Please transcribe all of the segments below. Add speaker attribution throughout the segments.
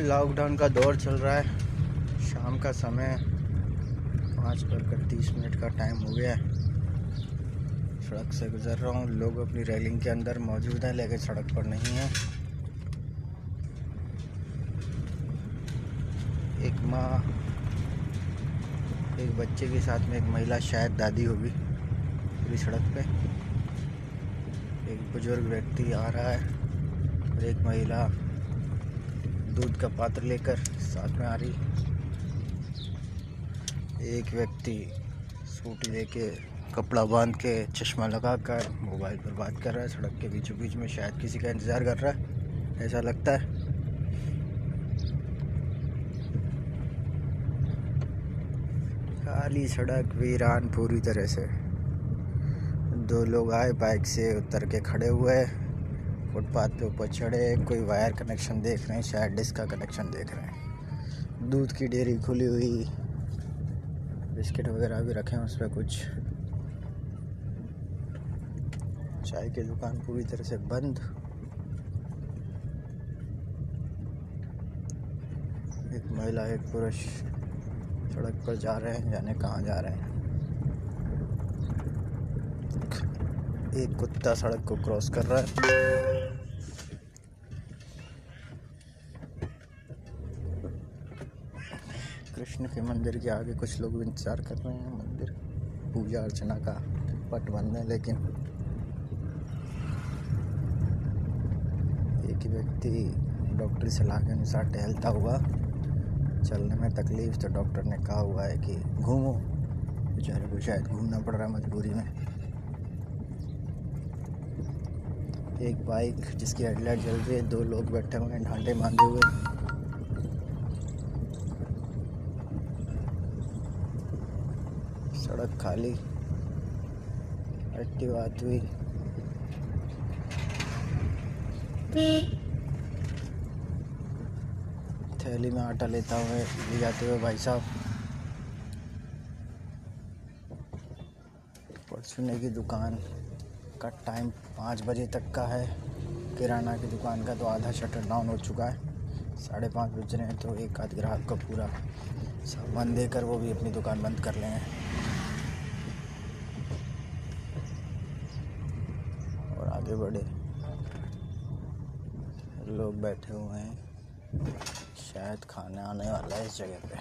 Speaker 1: Lockdown का दौर चल रहा है। शाम का समय पाँच बजकर तीस मिनट का टाइम हो गया है। सड़क से गुजर रहा हूँ। लोग अपनी रेलिंग के अंदर मौजूद हैं, लेकिन सड़क पर नहीं है। एक माँ, एक बच्चे के साथ में एक महिला, शायद दादी होगी पूरी सड़क पे। एक बुज़ुर्ग व्यक्ति आ रहा है और एक महिला दूध का पात्र लेकर साथ में आ रही एक व्यक्ति स्कूटी लेके कपड़ा बाँध के चश्मा लगाकर मोबाइल पर बात कर रहा है। सड़क के बीचों बीच में शायद किसी का इंतज़ार कर रहा है। ऐसा लगता है। खाली सड़क वीरान पूरी तरह से। दो लोग आए बाइक से उतर के खड़े हुए फुटपाथ पे ऊपर चढ़े, कोई वायर कनेक्शन देख रहे हैं, शायद डिस्क का कनेक्शन देख रहे हैं। दूध की डेयरी खुली हुई, बिस्किट वगैरह भी रखे हैं उस पर कुछ। चाय की दुकान पूरी तरह से बंद। एक महिला, एक पुरुष सड़क पर जा रहे हैं, जाने कहाँ जा रहे हैं। एक कुत्ता सड़क को क्रॉस कर रहा है। कृष्ण के मंदिर के आगे कुछ लोग इंतज़ार कर रहे हैं, मंदिर, पूजा अर्चना का पट बंद है, लेकिन एक व्यक्ति डॉक्टरी सलाह के अनुसार टहलता हुआ चलने में तकलीफ़ तो डॉक्टर ने कहा हुआ है कि घूमो। बेचारे को शायद घूमना पड़ रहा है मजबूरी में। एक बाइक जिसकी हेडलाइट जल रही है, दो लोग बैठे हुए हैं, ढांडे बांधे हुए। सड़क खाली। एक्टिव आती थैली में आटा लेता हुए, ले जाते हुए भाई साहब। परचूने की दुकान का टाइम पाँच बजे तक का है। किराना की दुकान का तो आधा शटर डाउन हो चुका है। साढ़े पाँच बज रहे हैं तो एक आध ग्राहक का पूरा सामान देकर वो भी अपनी दुकान बंद कर लेंगे आगे लोग बैठे हुए हैं। शायद खाना आने वाला है इस जगह पे।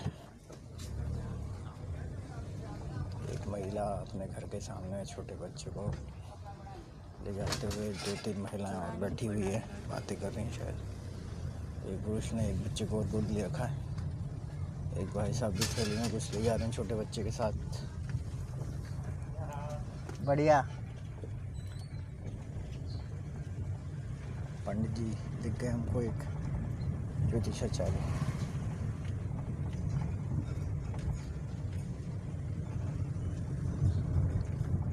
Speaker 1: एक महिला अपने घर के सामने छोटे बच्चे को ले जाते हुए दो तीन महिलाएँ और बैठी हुई है। बातें कर रही हैं शायद। एक पुरुष ने एक बच्चे को गोद ले रखा है। एक भाई साहब भी थैली में कुछ ले जा रहे हैं छोटे बच्चे के साथ। बढ़िया। पंडित जी दिख गए हमको एक ज्योतिषाचार्य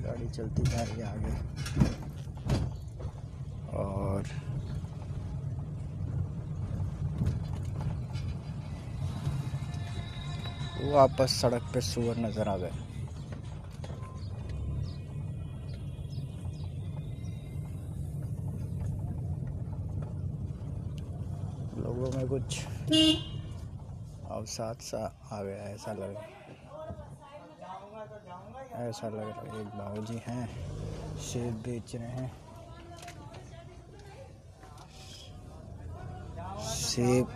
Speaker 1: गाड़ी चलती जा रही है आगे। और वापस सड़क पे सुअर नज़र आ गए। लोगों में कुछ अवसाद सा आ गया, ऐसा लग ऐसा लग रहा है, एक बाबूजी हैं सेब बेच रहे हैं। सेब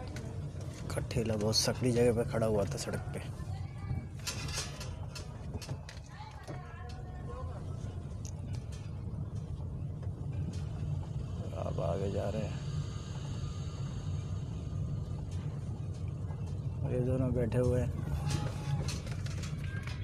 Speaker 1: का ठेला बहुत सकड़ी जगह पे खड़ा हुआ था सड़क पे। अब आगे जा रहे हैं। ये दोनों बैठे हुए हैं।